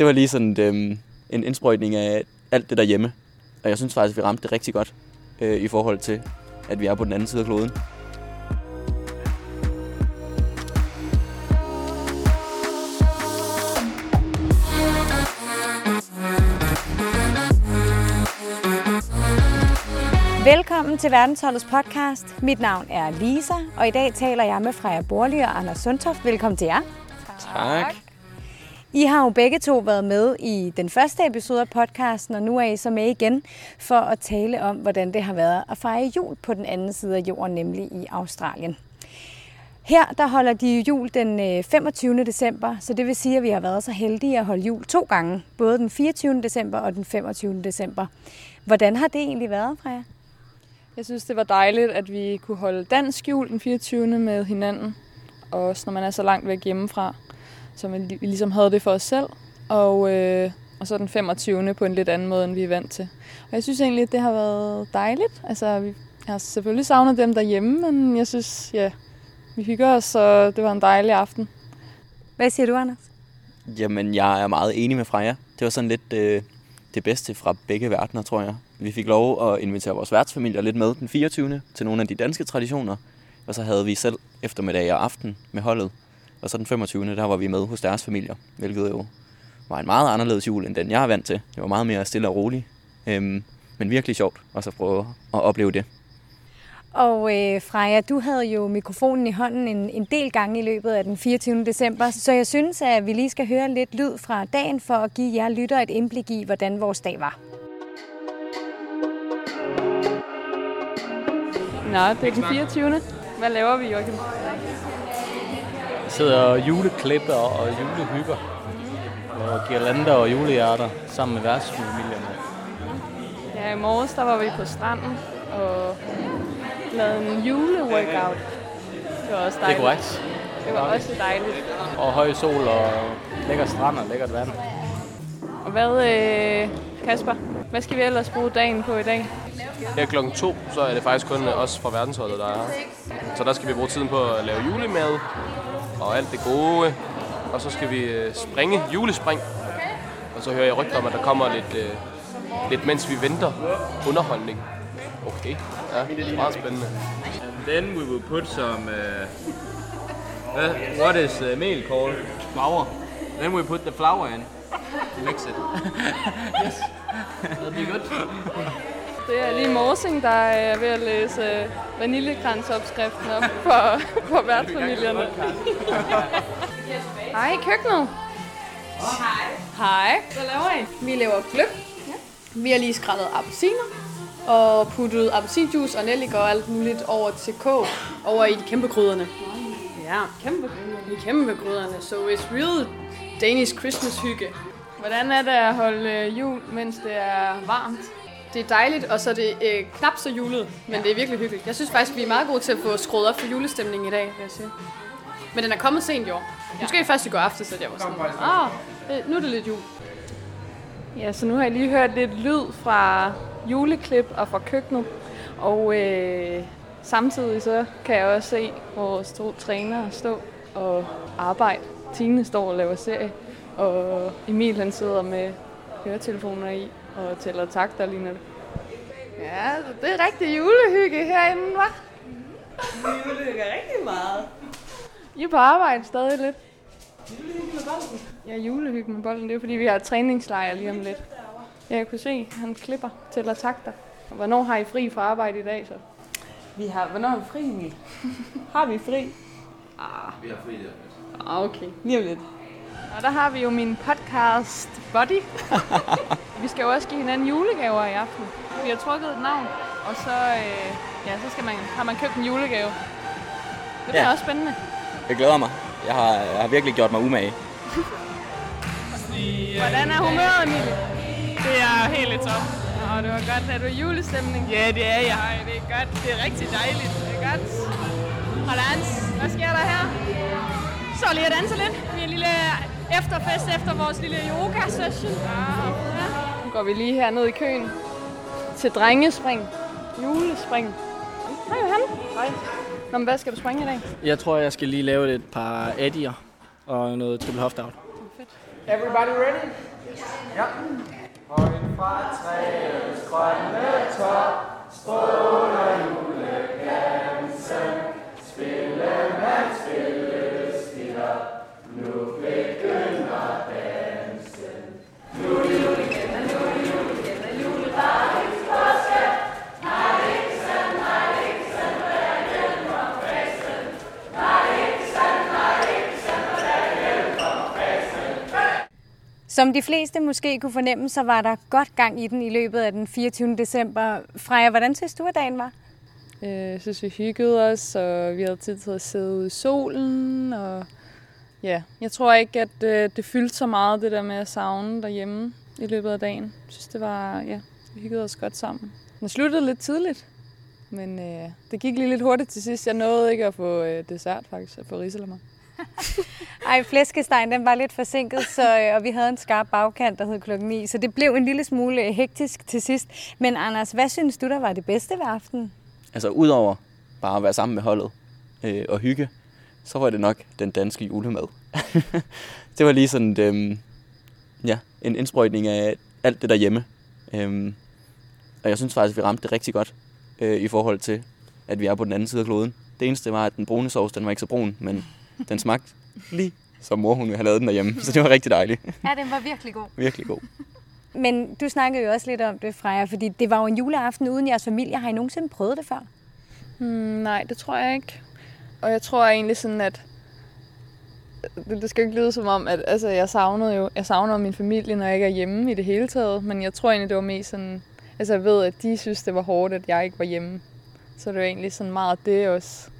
det var lige sådan øh, en indsprøjtning af alt det derhjemme. Og jeg synes faktisk, vi ramte det rigtig godt øh, i forhold til, at vi er på den anden side af kloden. Velkommen til Verdensholdets podcast. Mit navn er Lisa, og i dag taler jeg med Freja Borli og Anders Sundtoft. Velkommen til jer. Tak. I har jo begge to været med i den første episode af podcasten, og nu er I så med igen for at tale om, hvordan det har været at fejre jul på den anden side af jorden, nemlig i Australien. Her der holder de jul den øh, 25. december, så det vil sige, at vi har været så heldige at holde jul to gange, både den 24. december og den 25. december. Hvordan har det egentlig været, Freja? Jeg synes, det var dejligt, at vi kunne holde dansk jul den 24. med hinanden. Og også når man er så langt væk hjemmefra. Så vi ligesom havde det for os selv. Og, øh, og så den 25. på en lidt anden måde, end vi er vant til. Og jeg synes egentlig, at det har været dejligt. Altså, vi har selvfølgelig savnet dem derhjemme, men jeg synes, ja, vi hygger os, så det var en dejlig aften. Hvad siger du, Anders? Jamen, jeg er meget enig med Freja. Det var sådan lidt øh, det bedste fra begge verdener, tror jeg. Vi fik lov at invitere vores værtsfamilier lidt med den 24. til nogle af de danske traditioner. Og så havde vi selv eftermiddag og aften med holdet. Og så den 25. der var vi med hos deres familier, hvilket jo var en meget anderledes jul, end den jeg er vant til. Det var meget mere stille og roligt. Øhm, men virkelig sjovt at så prøve at opleve det. Og øh, Freja, du havde jo mikrofonen i hånden en, en del gange i løbet af den 24. december, så jeg synes, at vi lige skal høre lidt lyd fra dagen for at give jer lytter et indblik i, hvordan vores dag var. Nå, det er den 24. Hvad laver vi, Joachim? Sidder og juleklipper og julehygger. Og girlander og julehjerter sammen med værtsfamilierne. Ja, i morges der var vi på stranden og lavede en juleworkout. Det var også Det er dejligt. korrekt. Det var også dejligt. Og høj sol og lækker strand og lækkert vand. Og hvad, øh, Kasper, hvad skal vi ellers bruge dagen på i dag? Her klokken to, så er det faktisk kun os fra verdensholdet, der er. Så der skal vi bruge tiden på at lave julemad og alt det gode. Og så skal vi øh, springe, julespring. Og så hører jeg rygter om, at der kommer lidt, øh, lidt mens vi venter, underholdning. Okay, ja, meget spændende. And then we will put some. Uh, uh, what is uh, meal called? Flour. Then we put the flour in. Mix it. yes. That'll be good. Det er lige Morsing, der er ved at læse øh, vaniljekransopskriften op for, for værtsfamilierne. Hej i køkkenet. Hej. Hej. Hvad laver I? Vi laver gløb. Ja. Vi har lige skrællet appelsiner og puttet appelsinjuice og nellik og alt muligt over til kog over i de kæmpe gryderne. Ja, kæmpe I kæmpe gryderne. So it's real Danish Christmas hygge. Hvordan er det at holde øh, jul, mens det er varmt? Det er dejligt, og så er det øh, knap så julet, men det er virkelig hyggeligt. Jeg synes faktisk, vi er meget gode til at få skruet op for julestemningen i dag, vil jeg sige. Men den er kommet sent i år. Måske først i går aftes, så jeg var sådan, ah, øh, nu er det lidt jul. Ja, så nu har jeg lige hørt lidt lyd fra juleklip og fra køkkenet. Og øh, samtidig så kan jeg også se vores to trænere stå og arbejde. Tine står og laver serie, og Emil han sidder med høretelefoner i og tæller takter lige nu. Ja, så det er rigtig julehygge herinde, hva'? Julehygge rigtig meget. I er på arbejde stadig lidt. Julehygge med bolden? Ja, julehygge med bolden. Det er fordi, vi har træningslejr lige om lidt. Ja, jeg kunne se, han klipper, tæller takter. Og hvornår har I fri fra arbejde i dag så? Vi har, hvornår har vi fri, Emil? har vi fri? Vi har fri der. Ah, okay. Lige om lidt. Og der har vi jo min podcast buddy. vi skal jo også give hinanden julegaver i aften. Vi har trukket et navn, og så, øh, ja, så skal man, har man købt en julegave. Det bliver Ja. også spændende. Jeg glæder mig. Jeg har, jeg har virkelig gjort mig umage. Hvordan er humøret, Emilie? Det er helt i top. Og det var godt. Er du i julestemning? Ja, det er jeg. Ej, det er godt. Det er rigtig dejligt. Det er godt. Og dans. Hvad sker der her? Så lige at danse lidt. Vi er en lille efterfest efter vores lille yoga-session. Ja. Nu går vi lige her ned i køen til drengespring. Julespring. Hej Johan. Hej. Nå, men hvad skal du springe i dag? Jeg tror, jeg skal lige lave et par addier og noget triple hoft out. Everybody ready? Ja. Højen fra træets grønne top, Som de fleste måske kunne fornemme, så var der godt gang i den i løbet af den 24. december. Freja, hvordan synes du, at dagen var? Øh, jeg synes, vi hyggede os, og vi havde tid til at sidde ude i solen. Og ja, jeg tror ikke, at øh, det fyldte så meget, det der med at savne derhjemme i løbet af dagen. Jeg synes, det var, ja, vi hyggede os godt sammen. Den sluttede lidt tidligt, men øh, det gik lige lidt hurtigt til sidst. Jeg nåede ikke at få øh, dessert, faktisk, at få risalemmer. Ej, flæskestegen den var lidt forsinket, så, øh, og vi havde en skarp bagkant, der hed klokken 9, så det blev en lille smule øh, hektisk til sidst. Men Anders, hvad synes du, der var det bedste ved aftenen? Altså udover bare at være sammen med holdet øh, og hygge, så var det nok den danske julemad. det var lige sådan øh, ja, en indsprøjtning af alt det derhjemme. Øh, og jeg synes faktisk, vi ramte det rigtig godt øh, i forhold til, at vi er på den anden side af kloden. Det eneste var, at den brune sovs, den var ikke så brun, men den smagte lige som mor, hun havde lavet den derhjemme. Så det var rigtig dejligt. Ja, den var virkelig god. Virkelig god. Men du snakkede jo også lidt om det, Freja, fordi det var jo en juleaften uden jeres familie. Har I nogensinde prøvet det før? Hmm, nej, det tror jeg ikke. Og jeg tror egentlig sådan, at det, det skal ikke lyde som om, at altså, jeg savnede jo jeg savner min familie, når jeg ikke er hjemme i det hele taget. Men jeg tror egentlig, det var mest sådan... Altså, jeg ved, at de synes, det var hårdt, at jeg ikke var hjemme. Så det var egentlig sådan meget det også,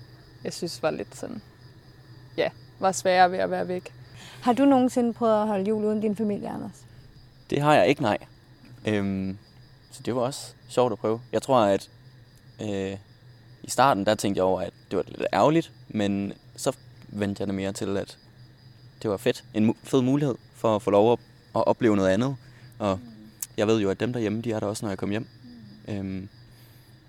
jeg synes var lidt sådan... Ja, var sværere ved at være væk. Har du nogensinde prøvet at holde jul uden din familie, Anders? Det har jeg ikke, nej. Øhm, så det var også sjovt at prøve. Jeg tror, at øh, i starten, der tænkte jeg over, at det var lidt ærgerligt, men så vendte jeg det mere til, at det var fedt. En mu- fed mulighed for at få lov at, at opleve noget andet. Og jeg ved jo, at dem derhjemme, de er der også, når jeg kommer hjem. Øhm,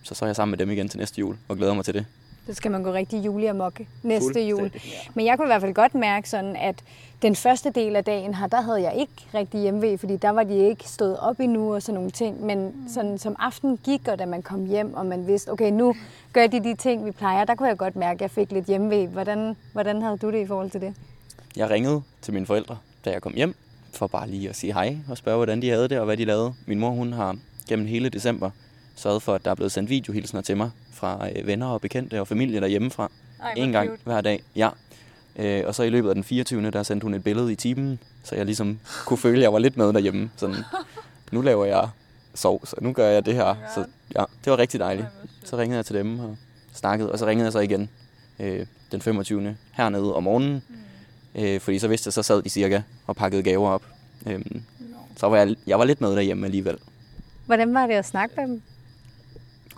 så så er jeg sammen med dem igen til næste jul, og glæder mig til det. Så skal man gå rigtig juleamokke næste jul. Fuldstændig. Men jeg kunne i hvert fald godt mærke sådan, at den første del af dagen her, der havde jeg ikke rigtig hjemmevæg, fordi der var de ikke stået op endnu og sådan nogle ting. Men sådan, som aften gik, og da man kom hjem, og man vidste, okay, nu gør de de ting, vi plejer, der kunne jeg godt mærke, at jeg fik lidt hjemmevæg. Hvordan, hvordan havde du det i forhold til det? Jeg ringede til mine forældre, da jeg kom hjem, for bare lige at sige hej og spørge, hvordan de havde det og hvad de lavede. Min mor, hun har gennem hele december sørget for, at der er blevet sendt videohilsener til mig fra øh, venner og bekendte og familie derhjemmefra. Ej, en gang cute. hver dag, ja. Øh, og så i løbet af den 24. der sendte hun et billede i timen, så jeg ligesom kunne føle, at jeg var lidt med derhjemme. Sådan, nu laver jeg sovs, og nu gør jeg det her. Så ja, det var rigtig dejligt. Så ringede jeg til dem og snakkede, og så ringede jeg så igen øh, den 25. hernede om morgenen. Øh, fordi så vidste jeg, så sad de cirka og pakkede gaver op. Øh, så var jeg, jeg var lidt med derhjemme alligevel. Hvordan var det at snakke med dem?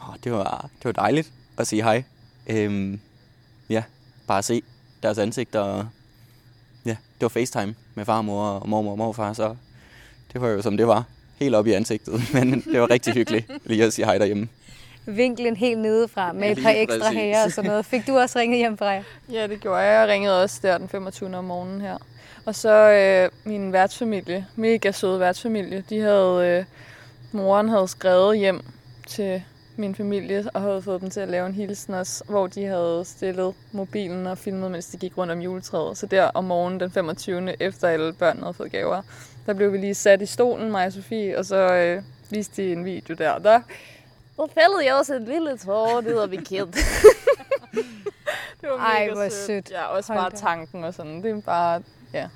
Åh, det, var, det var dejligt at sige hej. Øhm, ja, bare se deres ansigter. Og, ja, det var FaceTime med far, mor og mormor og morfar, så det var jo som det var. Helt op i ansigtet, men det var rigtig hyggeligt lige at sige hej derhjemme. Vinklen helt nedefra med et Lige par ekstra præcis. hager og sådan noget. Fik du også ringet hjem fra jer? Ja, det gjorde jeg. Jeg ringede også der den 25. om morgenen her. Og så øh, min værtsfamilie, mega søde værtsfamilie, de havde, øh, moren havde skrevet hjem til min familie og havde fået dem til at lave en hilsen også, hvor de havde stillet mobilen og filmet, mens de gik rundt om juletræet. Så der om morgenen den 25. efter alle børnene havde fået gaver, der blev vi lige sat i stolen, mig og Sofie, og så øh, viste de en video der. Der, der fældede jeg også et lille tår, det havde vi kendt. det var Ej, mega hvor sødt. Ja, også Hold bare tanken og sådan. Det er bare, ja.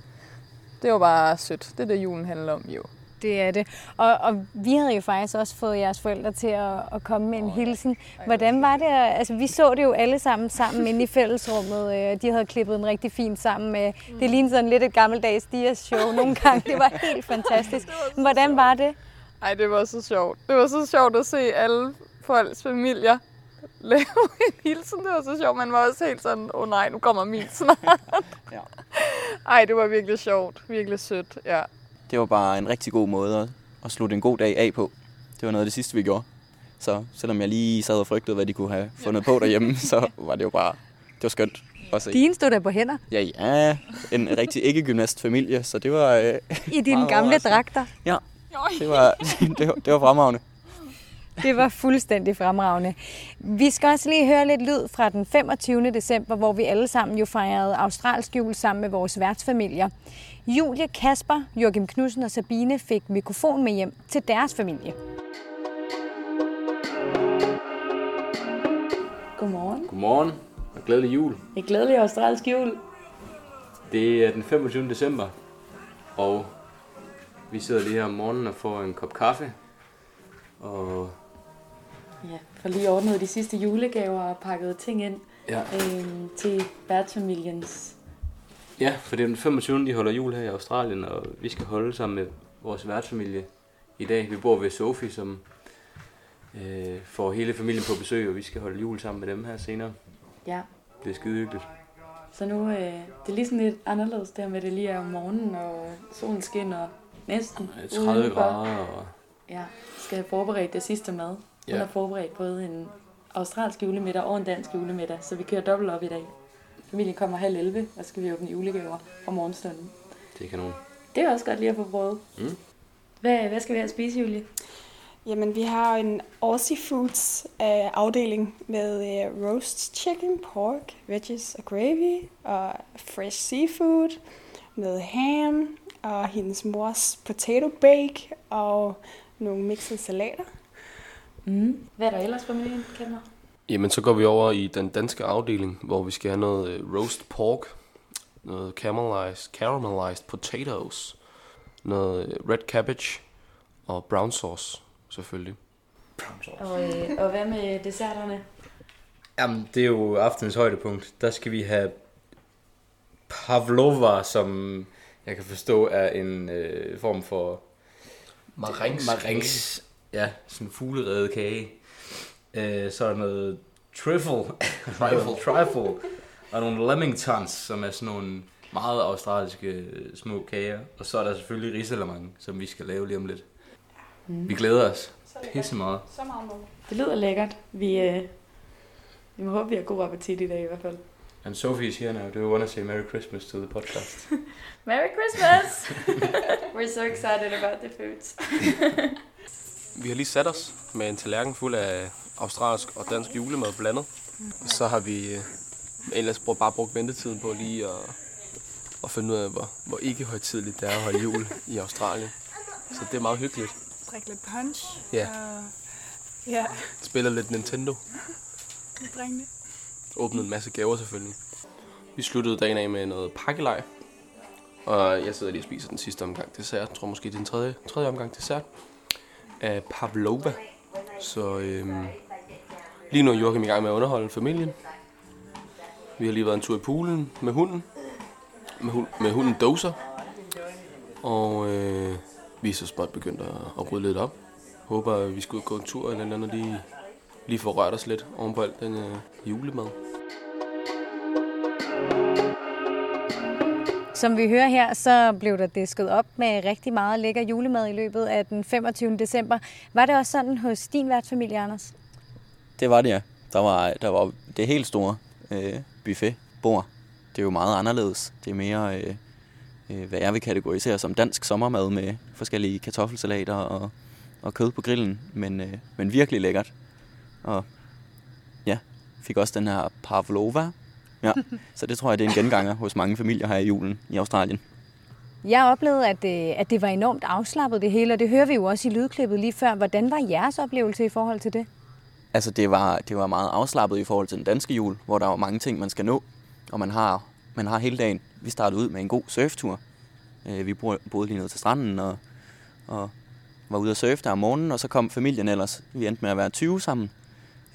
Det var bare sødt. Det er det, julen handler om, jo. Det er det. Og, og vi havde jo faktisk også fået jeres forældre til at, at komme med en hilsen. Hvordan var det? Altså, vi så det jo alle sammen sammen inde i fællesrummet. øh, De havde klippet en rigtig fin sammen med... Det lignede sådan lidt et gammeldags Dias show nogle gange. Det var helt fantastisk. Hvordan var det? Ej, det var så sjovt. Det var så sjovt at se alle folks familier lave en hilsen. Det var så sjovt. Man var også helt sådan, åh oh, nej, nu kommer min snart. Ja. Ej, det var virkelig sjovt. Virkelig sødt, ja. Det var bare en rigtig god måde at, at slutte en god dag af på. Det var noget af det sidste, vi gjorde. Så selvom jeg lige sad og frygtede, hvad de kunne have fundet på derhjemme, så var det jo bare det var skønt at se. Dine stod der på hænder Ja, ja, en rigtig ikke-gymnastfamilie, så det var... Øh, i dine gamle dragter. ja, det var, det var, det var fremragende. Det var fuldstændig fremragende. Vi skal også lige høre lidt lyd fra den 25. december, hvor vi alle sammen jo fejrede australsk jul sammen med vores værtsfamilier. Julie, Kasper, Joachim Knudsen og Sabine fik mikrofon med hjem til deres familie. Godmorgen. Godmorgen og glædelig jul. En glædelig australsk jul. Det er den 25. december, og vi sidder lige her om morgenen og får en kop kaffe. Og Ja, for lige ordnet de sidste julegaver og pakket ting ind ja, øhm, til værtsfamiliens. ja, for det er den 25. de holder jul her i Australien, og vi skal holde sammen med vores værtsfamilie i dag. Vi bor ved Sofie, som øh, får hele familien på besøg, og vi skal holde jul sammen med dem her senere. Ja, Det er skide hyggeligt. så nu øh, det er lige sådan lidt anderledes der med, det lige er om morgenen, og solen skinner næsten. Øh, 30 udenfor. grader, og Ja, skal have forberedt det sidste mad. Hun Ja. har forberedt både en australsk julemiddag og en dansk julemiddag, så vi kører dobbelt op i dag. Familien kommer halv 11, og så skal vi åbne julegaver fra morgenstunden. det er kanon. Det er også godt lige at få prøvet. Mm. Hvad, hvad skal vi have at spise, Julie? Jamen, vi har en Aussie Foods øh, afdeling med øh, roast chicken, pork, veggies og gravy, og fresh seafood med ham, og hendes mors potato bake, og nogle mixede salater. Mm. Hvad er der ellers på menuen, Kender? Jamen, så går vi over i den danske afdeling, hvor vi skal have noget øh, roast pork, noget caramelized, caramelized potatoes, noget øh, red cabbage og brown sauce, selvfølgelig. Og, øh, og hvad med desserterne? Jamen, det er jo aftenens højdepunkt. Der skal vi have pavlova, som jeg kan forstå er en øh, form for Marengs. marings. Ja, sådan en fuglerede kage. Øh, så er der noget trifle. Trifle. trifle. Og nogle lamingtons, som er sådan nogle meget australske øh, små kager. Og så er der selvfølgelig risalamande, som vi skal lave lige om lidt. Mm. Vi glæder os pisse meget. Så meget med. Det lyder lækkert. Vi, øh, vi må håbe, vi har god appetit i dag i hvert fald. And Sophie is here now. Do you want to say Merry Christmas to the podcast? Merry Christmas! We're so excited about the foods. Vi har lige sat os med en tallerken fuld af australsk og dansk julemad blandet. Så har vi øh, ellers bare brugt ventetiden på lige at, at finde ud af, hvor, hvor ikke højtidligt det er at holde jul i Australien. Så det er meget hyggeligt. Drikke lidt punch. Ja. Og, ja, Spiller lidt Nintendo. drengene. Åbnet en masse gaver selvfølgelig. Vi sluttede dagen af med noget pakkelej. Og jeg sidder lige og spiser den sidste omgang dessert. Jeg tror måske det er den tredje, tredje omgang dessert. Af pavlova. Så øhm, lige nu er Joachim i gang med at underholde familien. Vi har lige været en tur i poolen med hunden. Med, hund, med hunden Doser. Og øh, vi er så småt begyndt at, at rydde lidt op. Håber, at vi skal ud og gå en tur eller andet lige, lige få rørt os lidt oven på alt den øh, julemad. Som vi hører her, så blev der disket op med rigtig meget lækker julemad i løbet af den 25. december. Var det også sådan hos din værtsfamilie, Anders? Det var det, ja. Der var, der var det helt store øh, buffetbord. Det er jo meget anderledes. Det er mere, øh, øh, hvad jeg vil kategorisere som dansk sommermad med forskellige kartoffelsalater og, og kød på grillen. Men, øh, men virkelig lækkert. Og ja, fik også den her pavlova. Ja, så det tror jeg, det er en genganger hos mange familier her i julen i Australien. Jeg oplevede, at det, at det var enormt afslappet det hele, og det hører vi jo også i lydklippet lige før. Hvordan var jeres oplevelse i forhold til det? Altså, det var, det var meget afslappet i forhold til den danske jul, hvor der var mange ting, man skal nå, og man har, man har hele dagen. Vi startede ud med en god surftur. Øh, Vi boede lige ned til stranden og, og var ude at surfe der om morgenen, og så kom familien ellers. Vi endte med at være 20 sammen,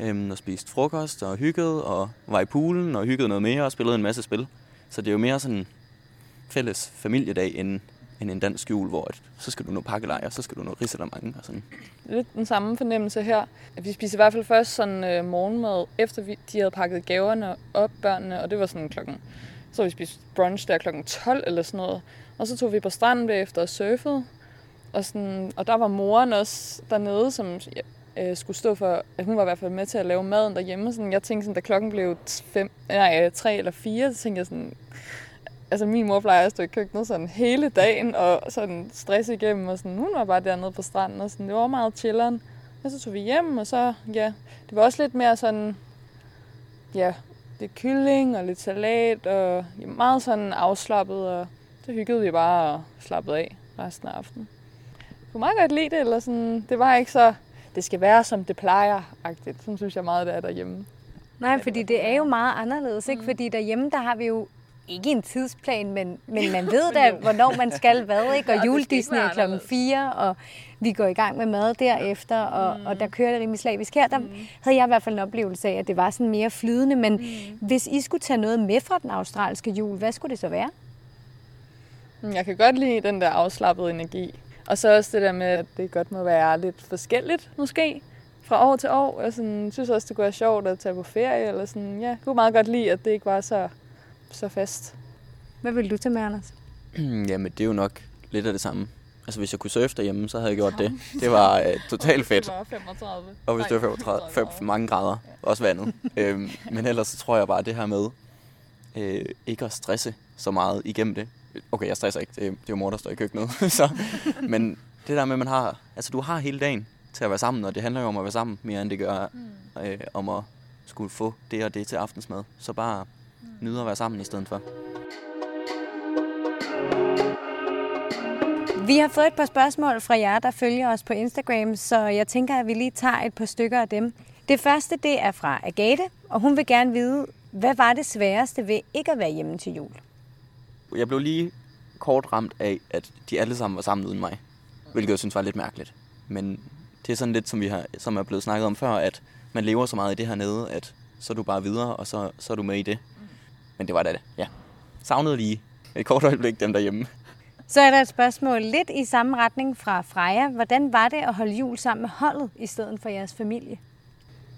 øhm, og spiste frokost og hyggede, og var i poolen og hyggede noget mere og spillede en masse spil. Så det er jo mere sådan en fælles familiedag end, end en dansk jul, hvor at, så skal du nå pakkelejr, så skal du nå mange og sådan. lidt den samme fornemmelse her. At vi spiste i hvert fald først sådan øh, morgenmad, efter vi, de havde pakket gaverne op, børnene, og det var sådan klokken... Så vi spiste brunch der klokken 12 eller sådan noget. Og så tog vi på stranden bagefter og surfede. Og, sådan, og der var moren også dernede, som ja, øh, skulle stå for, at hun var i hvert fald med til at lave maden derhjemme. Sådan, jeg tænkte sådan, da klokken blev fem, nej, øh, tre eller fire, så tænkte jeg sådan, altså min mor plejer at stå i køkkenet sådan hele dagen og sådan stress igennem, og sådan, hun var bare dernede på stranden, og sådan, det var meget chilleren. Og så tog vi hjem, og så, ja, det var også lidt mere sådan, ja, lidt kylling og lidt salat, og ja, meget sådan afslappet, og så hyggede vi bare og slappede af resten af aftenen. Jeg kunne meget godt lide det, eller sådan, det var ikke så, det skal være som det plejer-agtigt. Sådan synes jeg meget, det er derhjemme. Nej, fordi det er jo meget anderledes, ikke? Fordi derhjemme, der har vi jo ikke en tidsplan, men, men man ved da, hvornår man skal hvad, ikke? Og juledisney er klokken 4, og vi går i gang med mad derefter, og, mm. og der kører det rimelig slavisk. Her der mm. havde jeg i hvert fald en oplevelse af, at det var sådan mere flydende, men mm. hvis I skulle tage noget med fra den australske jul, hvad skulle det så være? Jeg kan godt lide den der afslappede energi. Og så også det der med, at det godt må være lidt forskelligt, måske, fra år til år. Jeg sådan, synes også, det kunne være sjovt at tage på ferie, eller sådan, ja, jeg kunne meget godt lide, at det ikke var så, så fast. Hvad vil du tage med, Anders? Jamen, det er jo nok lidt af det samme. Altså, hvis jeg kunne surfe derhjemme, så havde jeg gjort det. Det var øh, totalt fedt. Det var 35. Og hvis det var 35, 35 mange grader, også vandet. øhm, men ellers så tror jeg bare, det her med øh, ikke at stresse så meget igennem det. Okay, jeg stresser ikke. Det er, det er jo mor, der står i køkkenet. så, men det der med, at man har, altså du har hele dagen til at være sammen, og det handler jo om at være sammen, mere end det gør mm. øh, om at skulle få det og det til aftensmad. Så bare mm. nyde at være sammen i stedet for. Vi har fået et par spørgsmål fra jer, der følger os på Instagram, så jeg tænker, at vi lige tager et par stykker af dem. Det første, det er fra Agathe, og hun vil gerne vide, hvad var det sværeste ved ikke at være hjemme til jul? Jeg blev lige kort ramt af, at de alle sammen var sammen uden mig, hvilket jeg synes var lidt mærkeligt. Men det er sådan lidt, som, vi har, som er blevet snakket om før, at man lever så meget i det her nede, at så er du bare videre, og så, så er du med i det. Men det var da det, ja. Savnede lige et kort øjeblik dem derhjemme. Så er der et spørgsmål lidt i samme retning fra Freja. Hvordan var det at holde jul sammen med holdet i stedet for jeres familie?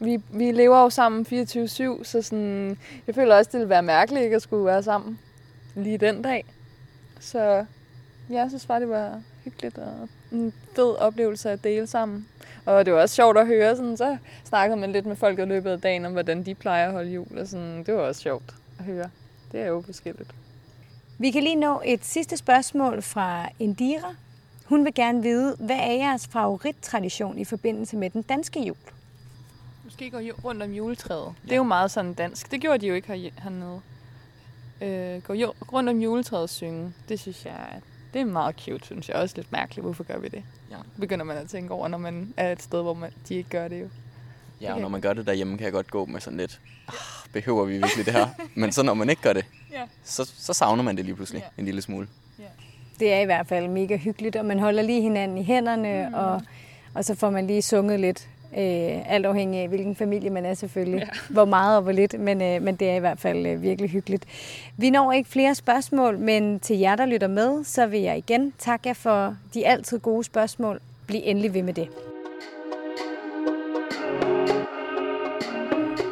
Vi, vi lever jo sammen 24-7, så sådan, jeg føler også, det ville være mærkeligt ikke at skulle være sammen lige den dag. Så ja, jeg synes bare, det var hyggeligt og en fed oplevelse at dele sammen. Og det var også sjovt at høre, sådan, så snakkede man lidt med folk i løbet af dagen om, hvordan de plejer at holde jul. Og sådan, det var også sjovt at høre. Det er jo forskelligt. Vi kan lige nå et sidste spørgsmål fra Indira. Hun vil gerne vide, hvad er jeres favorittradition i forbindelse med den danske jul? Måske gå rundt om juletræet. Ja. Det er jo meget sådan dansk. Det gjorde de jo ikke her, hernede. Øh, gå jo, rundt om juletræet og synge. Det synes jeg, det er meget cute, synes jeg. Også lidt mærkeligt, hvorfor gør vi det? Ja. Begynder man at tænke over, når man er et sted, hvor man, de ikke gør det jo. Ja, og når man gør det derhjemme, kan jeg godt gå med sådan lidt, ah, behøver vi virkelig det her? Men så når man ikke gør det, ja. så, så savner man det lige pludselig ja. en lille smule. Ja. Det er i hvert fald mega hyggeligt, og man holder lige hinanden i hænderne, mm. og, og så får man lige sunget lidt Øh, alt afhængig af, hvilken familie man er selvfølgelig. Ja. Hvor meget og hvor lidt, men, øh, men det er i hvert fald øh, virkelig hyggeligt. Vi når ikke flere spørgsmål, men til jer, der lytter med, så vil jeg igen takke jer for de altid gode spørgsmål. Bliv endelig ved med det.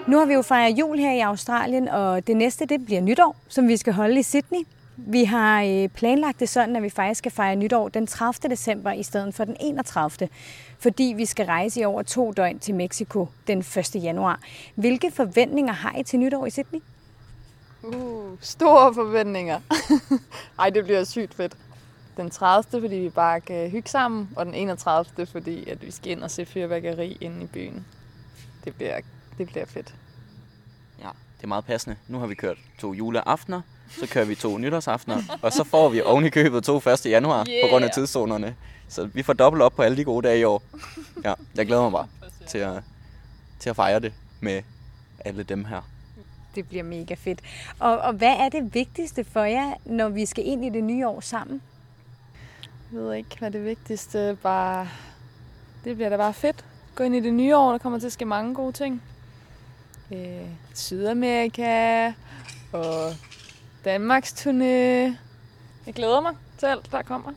Nu har vi jo fejret jul her i Australien, og det næste det bliver nytår, som vi skal holde i Sydney. Vi har øh, planlagt det sådan, at vi faktisk skal fejre nytår den 30. december i stedet for den 31. Fordi vi skal rejse i over to døgn til Mexico den 1. januar. Hvilke forventninger har I til nytår i Sydney? Uh, store forventninger. Ej, det bliver sygt fedt. Den 30. fordi vi bare kan hygge sammen, og den 31. fordi at vi skal ind og se fyrværkeri inde i byen. Det bliver, det bliver fedt. Ja, det er meget passende. Nu har vi kørt to juleaftener, så kører vi to nytårsaftener, og så får vi oven i købet to 1. januar yeah. på grund af tidszonerne. Så vi får dobbelt op på alle de gode dage i år. Ja, jeg glæder mig bare til at, til at fejre det med alle dem her. Det bliver mega fedt. Og, og hvad er det vigtigste for jer, når vi skal ind i det nye år sammen? Jeg ved ikke, hvad det vigtigste bare... Det bliver da bare fedt. Gå ind i det nye år, der kommer til at ske mange gode ting. Øh, Sydamerika og Danmarks turné. Jeg glæder mig til alt, der kommer.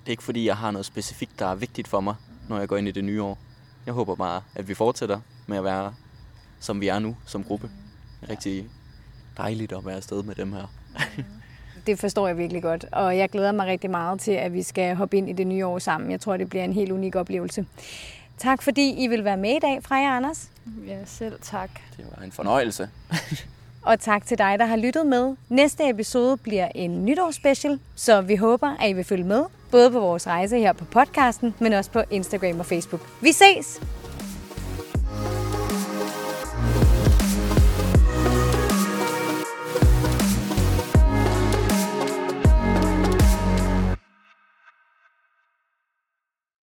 Det er ikke fordi, jeg har noget specifikt, der er vigtigt for mig, når jeg går ind i det nye år. Jeg håber bare, at vi fortsætter med at være, som vi er nu, som gruppe. Det er rigtig dejligt at være afsted med dem her. det forstår jeg virkelig godt, og jeg glæder mig rigtig meget til, at vi skal hoppe ind i det nye år sammen. Jeg tror, det bliver en helt unik oplevelse. Tak fordi I vil være med i dag, Freja Anders. Ja, selv tak. Det var en fornøjelse. Og tak til dig, der har lyttet med. Næste episode bliver en nytårsspecial, så vi håber, at I vil følge med, både på vores rejse her på podcasten, men også på Instagram og Facebook. Vi ses!